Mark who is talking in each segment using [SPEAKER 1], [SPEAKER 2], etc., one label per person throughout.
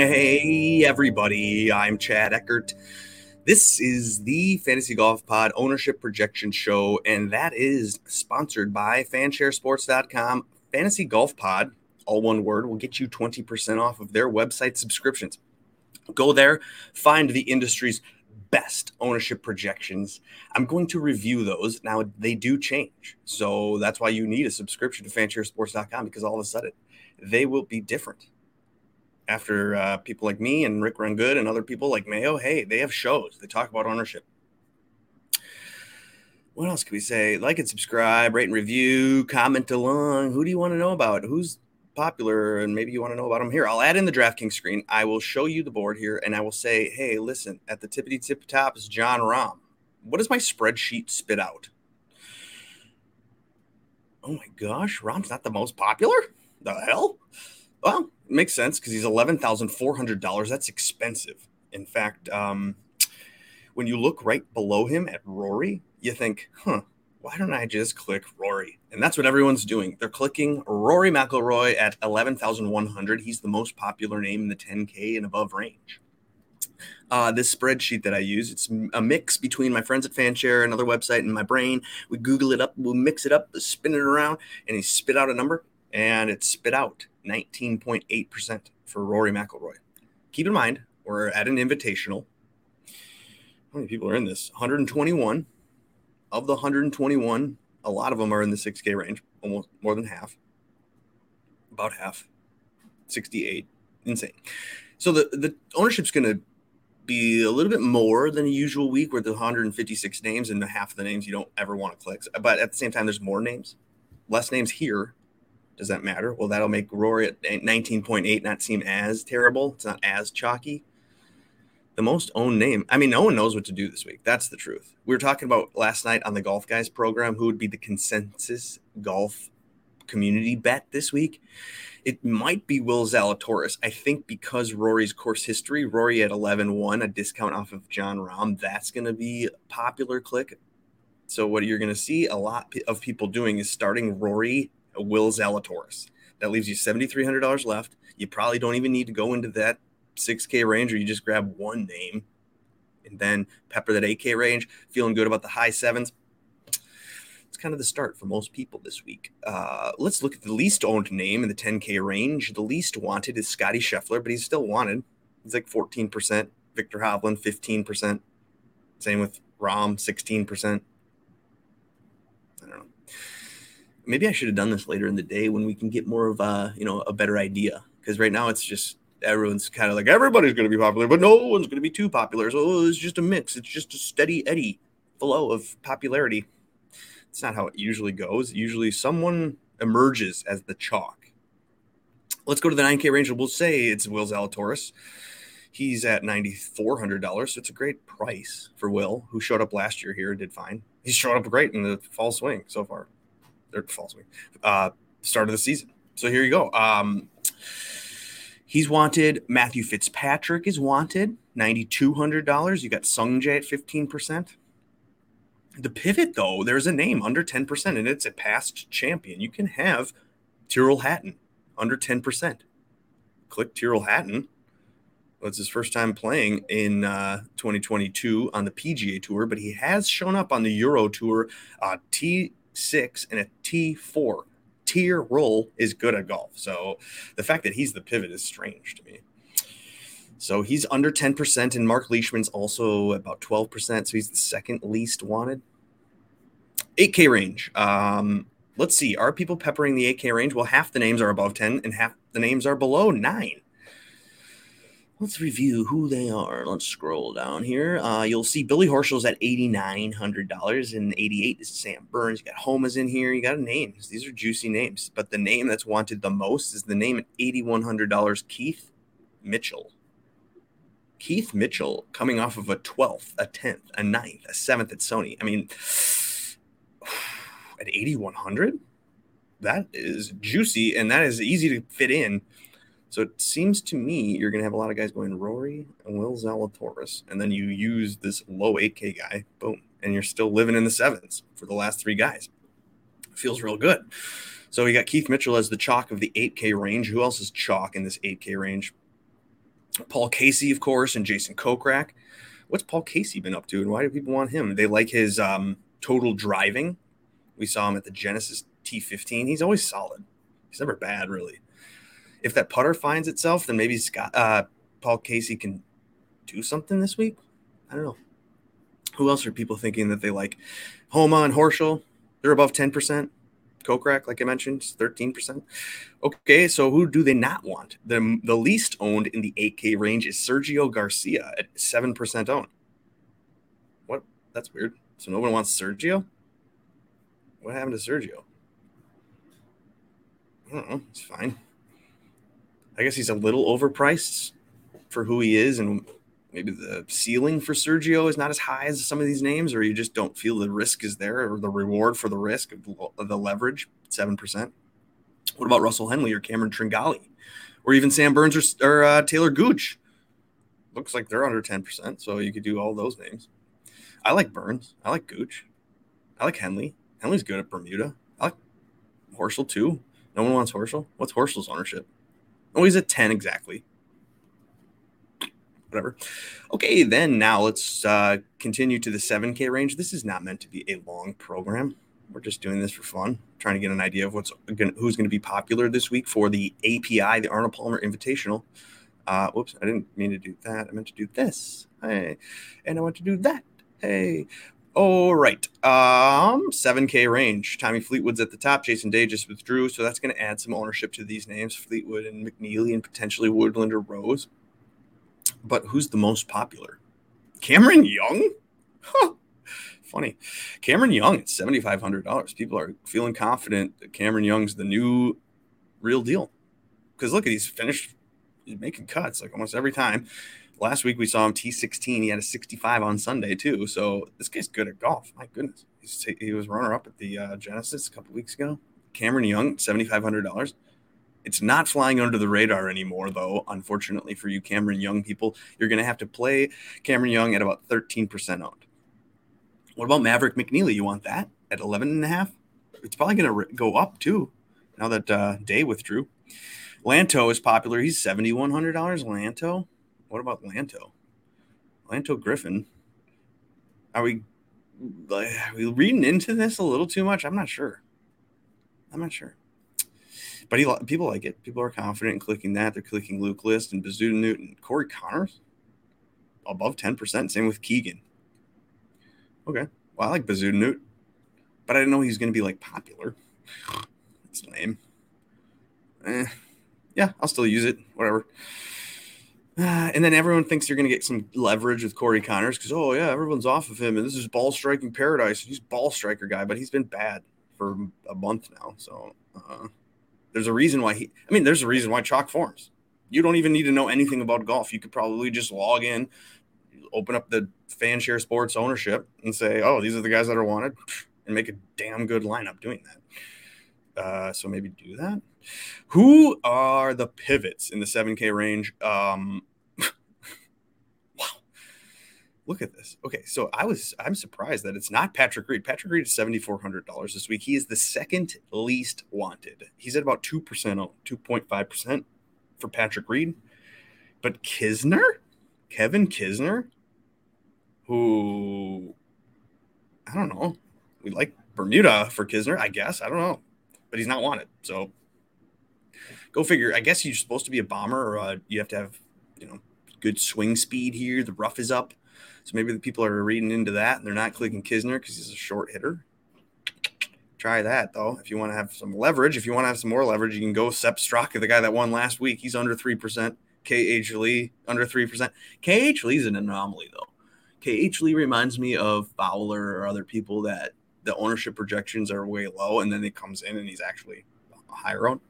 [SPEAKER 1] Hey, everybody. I'm Chad Eckert. This is the Fantasy Golf Pod Ownership Projection Show, and that is sponsored by fansharesports.com. Fantasy Golf Pod, all one word, will get you 20% off of their website subscriptions. Go there, find the industry's best ownership projections. I'm going to review those. Now, they do change. So that's why you need a subscription to fansharesports.com because all of a sudden they will be different. After uh, people like me and Rick Rungood and other people like Mayo, hey, they have shows. They talk about ownership. What else can we say? Like and subscribe, rate and review, comment along. Who do you want to know about? Who's popular and maybe you want to know about them here. I'll add in the DraftKings screen. I will show you the board here and I will say, hey, listen, at the tippity tip top is Jon Rahm. What does my spreadsheet spit out? Oh my gosh, Rahm's not the most popular? The hell? Well, it makes sense because he's $11,400. That's expensive. In fact, um, when you look right below him at Rory, you think, huh, why don't I just click Rory? And that's what everyone's doing. They're clicking Rory McIlroy at 11,100. He's the most popular name in the 10K and above range. Uh, this spreadsheet that I use, it's a mix between my friends at Fanshare, another website, and my brain. We Google it up, we'll mix it up, spin it around, and he spit out a number, and it spit out 19.8% for Rory McIlroy. Keep in mind, we're at an invitational. How many people are in this? 121 of the 121, a lot of them are in the 6K range, almost more than half, about half, 68. Insane. So the, the ownership's going to be a little bit more than a usual week with the 156 names and the half of the names you don't ever want to click. But at the same time, there's more names, less names here. Does that matter? Well, that'll make Rory at 19.8 not seem as terrible. It's not as chalky the most owned name. I mean, no one knows what to do this week. That's the truth. We were talking about last night on the Golf Guys program who would be the consensus golf community bet this week. It might be Will Zalatoris. I think because Rory's course history, Rory at 11 1, a discount off of Jon Rahm, that's going to be popular click. So, what you're going to see a lot of people doing is starting Rory, Will Zalatoris. That leaves you $7,300 left. You probably don't even need to go into that 6K range, or you just grab one name and then pepper that 8K range, feeling good about the high sevens. It's kind of the start for most people this week. Uh, let's look at the least owned name in the 10K range. The least wanted is Scotty Scheffler, but he's still wanted. He's like 14%. Viktor Hovland, 15%. Same with Rahm, 16%. I don't know. Maybe I should have done this later in the day when we can get more of a, you know, a better idea. Because right now it's just everyone's kind of like everybody's going to be popular, but no one's going to be too popular. So it's just a mix. It's just a steady eddy flow of popularity. It's not how it usually goes. Usually someone emerges as the chalk. Let's go to the 9K range. We'll say it's Will Zalatoris. He's at $9,400, so it's a great price for Will, who showed up last year here and did fine. He's showed up great in the fall swing so far. Or fall swing, uh, start of the season. So here you go. Um, He's wanted. Matthew Fitzpatrick is wanted, $9,200. You got Sungjae at 15%. The pivot, though, there's a name under 10%, and it's a past champion. You can have Tyrrell Hatton under 10%. Click Tyrrell Hatton. It's his first time playing in uh, 2022 on the PGA Tour, but he has shown up on the Euro Tour uh, T6 and a T4 Tyrrell is good at golf. So the fact that he's the pivot is strange to me. So he's under 10%, and Mark Leishman's also about 12%. So he's the second least wanted. 8K range. Um, let's see. Are people peppering the 8K range? Well, half the names are above 10, and half the names are below 9 let's review who they are. Let's scroll down here. Uh, you'll see Billy Horschel's at $8,900 and 88 is Sam Burns. You got Homa's in here. You got names. These are juicy names. But the name that's wanted the most is the name at $8,100, Keith Mitchell. Keith Mitchell coming off of a 12th, a 10th, a 9th, a 7th at Sony. I mean, at 8,100? That is juicy and that is easy to fit in so it seems to me you're going to have a lot of guys going Rory and Will Zalatoris, and then you use this low 8K guy, boom, and you're still living in the sevens for the last three guys. Feels real good. So we got Keith Mitchell as the chalk of the 8K range. Who else is chalk in this 8K range? Paul Casey, of course, and Jason Kokrak. What's Paul Casey been up to, and why do people want him? They like his um, total driving. We saw him at the Genesis T15. He's always solid. He's never bad, really. If that putter finds itself, then maybe Scott, uh, Paul Casey can do something this week. I don't know. Who else are people thinking that they like? Homa and Horschel, they're above 10%. Kokrak, like I mentioned, 13%. Okay, so who do they not want? The, the least owned in the 8K range is Sergio Garcia at 7% owned. What? That's weird. So no one wants Sergio? What happened to Sergio? I don't know. It's fine. I guess he's a little overpriced for who he is and maybe the ceiling for Sergio is not as high as some of these names, or you just don't feel the risk is there or the reward for the risk of the leverage, 7%. What about Russell Henley or Cameron Tringale or even Sam Burns or, or uh, Taylor Gooch? Looks like they're under 10%, so you could do all those names. I like Burns. I like Gooch. I like Henley. Henley's good at Bermuda. I like Horschel too. No one wants Horschel. What's Horschel's ownership? Oh, he's at 10 exactly whatever. Okay, then now let's uh, continue to the 7K range. This is not meant to be a long program. We're just doing this for fun, trying to get an idea of what's gonna, who's going to be popular this week for the API, the Arnold Palmer Invitational. Uh, whoops, I didn't mean to do that. I meant to do this. Hey, and I want to do that. Hey, all right. Um, 7K range. Tommy Fleetwood's at the top. Jason Day just withdrew, so that's going to add some ownership to these names: Fleetwood and McNealy and potentially Woodland or Rose. But who's the most popular? Cameron Young? Huh. Funny. Cameron Young at $7,500. People are feeling confident that Cameron Young's the new real deal. Because look at he's finished he's making cuts like almost every time. Last week we saw him T16. He had a 65 on Sunday too. So this guy's good at golf. My goodness. He's, he was runner up at the uh, Genesis a couple weeks ago. Cameron Young, $7,500. It's not flying under the radar anymore, though. Unfortunately for you, Cameron Young people, you're going to have to play Cameron Young at about 13% owned. What about Maverick McNealy? You want that at 11 and a half? It's probably going to go up too now that uh, Day withdrew. Lanto is popular. He's $7,100. Lanto? What about Lanto? Lanto Griffin. Are we, are we reading into this a little too much? I'm not sure. I'm not sure but he people like it. People are confident in clicking that. They're clicking Luke List and Bezuidenhout and Corey Conners above 10%. Same with Keegan. Okay. Well, I like Bezuidenhout, but I didn't know he was going to be like popular. That's lame. Eh, yeah, I'll still use it. Whatever. And then everyone thinks you're going to get some leverage with Corey Conners because, oh, yeah, everyone's off of him. And this is ball striking paradise. He's ball striker guy, but he's been bad for a month now. So, uh, there's a reason why he, I mean, there's a reason why chalk forms. You don't even need to know anything about golf. You could probably just log in, open up the Fanshare Sports ownership and say, oh, these are the guys that are wanted, and make a damn good lineup doing that. Uh, so maybe do that. Who are the pivots in the 7K range? Um, look at this. Okay, so I was I'm surprised that it's not Patrick Reed. Patrick Reed is seventy four hundred dollars this week. He is the second least wanted. He's at about two percent, two point five percent for Patrick Reed. But Kisner, Kevin Kisner, who I don't know. We like Bermuda for Kisner, I guess. I don't know, but he's not wanted. So go figure. I guess you're supposed to be a bomber, or uh, you have to have you know good swing speed here. The rough is up. So maybe the people are reading into that and they're not clicking Kisner because he's a short hitter. Try that though. If you want to have some leverage, if you want to have some more leverage, you can go Sepp Straka, the guy that won last week. He's under 3%. KH Lee under 3%. KH Lee's an anomaly though. KH Lee reminds me of Fowler or other people that the ownership projections are way low and then he comes in and he's actually higher owned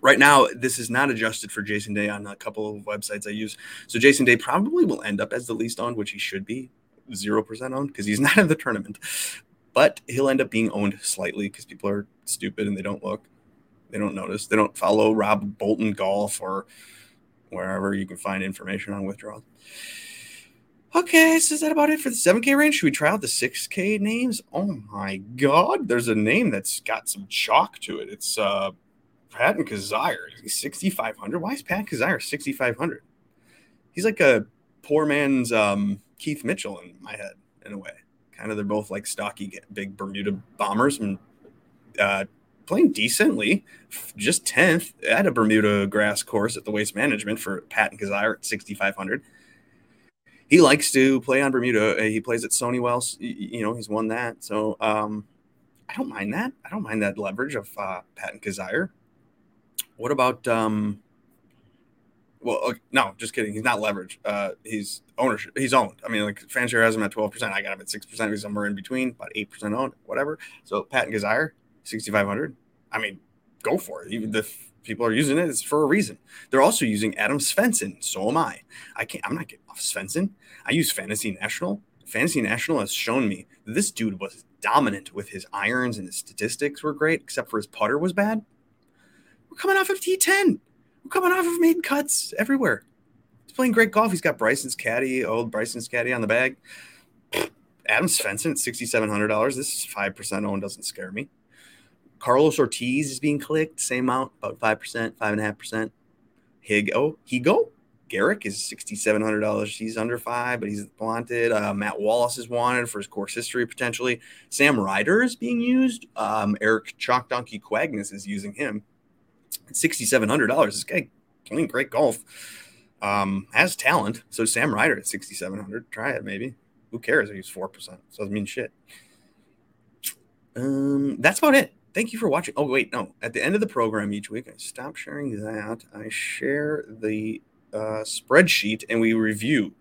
[SPEAKER 1] right now this is not adjusted for jason day on a couple of websites i use so jason day probably will end up as the least owned which he should be 0% owned because he's not in the tournament but he'll end up being owned slightly because people are stupid and they don't look they don't notice they don't follow rob bolton golf or wherever you can find information on withdrawals Okay, so is that about it for the 7K range? Should we try out the 6K names? Oh my god, there's a name that's got some chalk to it. It's uh Patton Kizzire. He's 6,500. Why is Pat Kizzire 6,500? He's like a poor man's um, Keith Mitchell in my head, in a way. Kind of, they're both like stocky, big Bermuda bombers and uh, playing decently. Just 10th at a Bermuda grass course at the Waste Management for Patton Kizzire at 6,500 he likes to play on Bermuda. Uh, he plays at Sony Wells. You know, he's won that. So um, I don't mind that. I don't mind that leverage of uh, Patton Kizzire. What about um, well, uh, no, just kidding. He's not leverage. Uh, he's ownership. He's owned. I mean, like Fanshare has him at twelve percent. I got him at six percent. He's somewhere in between, about eight percent owned, whatever. So Patton Kizzire, sixty five hundred. I mean, go for it. Even the people are using it, it's for a reason. They're also using Adam Svensson. So am I. I can't. I'm not getting off Svensson. I use Fantasy National. Fantasy National has shown me this dude was dominant with his irons and his statistics were great, except for his putter was bad. We're coming off of T10. We're coming off of made cuts everywhere. He's playing great golf. He's got Bryson's caddy, old Bryson's caddy on the bag. Adam Svensson at $6,700. This is 5% owned, doesn't scare me. Carlos Ortiz is being clicked, same amount, about 5%, 5.5%. Higgo, Higgo, Garrick is $6,700. He's under five, but he's wanted. Uh, Matt Wallace is wanted for his course history potentially. Sam Ryder is being used. Um, Eric Chalk Donkey Quagnis is using him. $6,700. This guy playing great golf. Um, has talent. So Sam Ryder at 6,700. Try it maybe. Who cares? He's 4%. So doesn't mean shit. Um, that's about it thank you for watching. Oh, wait, no. At the end of the program each week, I stop sharing that. I share the uh, spreadsheet and we review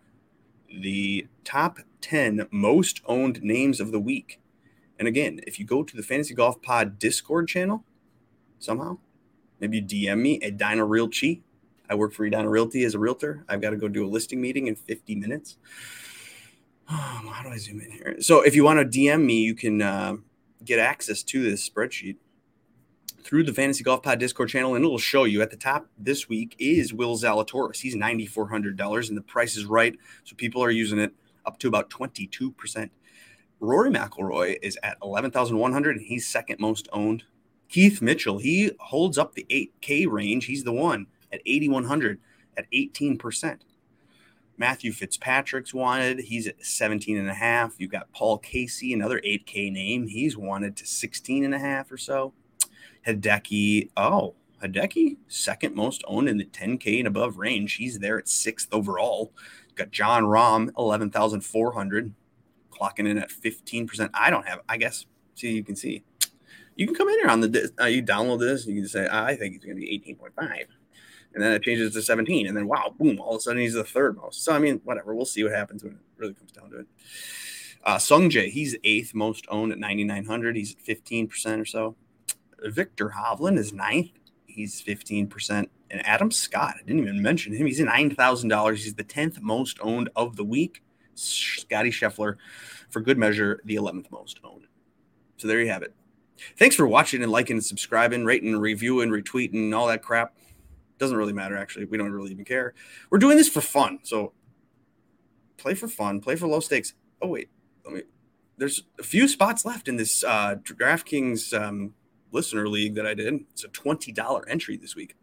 [SPEAKER 1] the top 10 most owned names of the week. And again, if you go to the Fantasy Golf Pod Discord channel somehow, maybe you DM me at Dino Realty. I work for Edina Realty as a realtor. I've got to go do a listing meeting in 50 minutes. Oh, how do I zoom in here? So if you want to DM me, you can uh, get access to this spreadsheet through the Fantasy Golf Pod Discord channel, and it'll show you at the top this week is Will Zalatoris. He's ninety four hundred dollars, and the price is right, so people are using it up to about twenty two percent. Rory McIlroy is at eleven thousand one hundred, and he's second most owned. Keith Mitchell he holds up the eight K range. He's the one at eighty one hundred at eighteen percent. Matthew Fitzpatrick's wanted. He's at 17 and a half. You've got Paul Casey, another 8K name. He's wanted to 16 and a half or so. Hideki, oh, Hideki, second most owned in the 10K and above range. He's there at sixth overall. Got Jon Rahm, 11,400, clocking in at 15%. I don't have, I guess, see, you can see. You can come in here on the, uh, you download this, you can say, I think he's going to be 18.5 and then it changes to 17, and then wow, boom, all of a sudden he's the third most. So I mean, whatever, we'll see what happens when it really comes down to it. Uh, Sung Jae, he's eighth most owned at 9,900. He's at 15% or so. Viktor Hovland is ninth. He's 15%. And Adam Scott, I didn't even mention him. He's at $9,000. He's the 10th most owned of the week. Scotty Scheffler, for good measure, the 11th most owned. So there you have it. Thanks for watching and liking and subscribing, rating, reviewing, retweeting, all that crap. Doesn't really matter, actually. We don't really even care. We're doing this for fun. So play for fun, play for low stakes. Oh, wait. Let me. There's a few spots left in this uh, DraftKings um, listener league that I did. It's a $20 entry this week.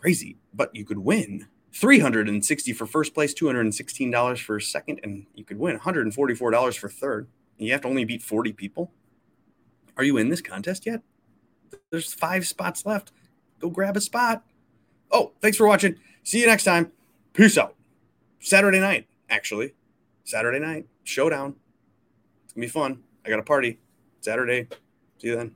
[SPEAKER 1] Crazy. But you could win 360 for first place, $216 for second, and you could win $144 for third. And you have to only beat 40 people. Are you in this contest yet? There's five spots left go grab a spot. Oh, thanks for watching. See you next time. Peace out. Saturday night, actually. Saturday night, showdown. It's going to be fun. I got a party Saturday. See you then.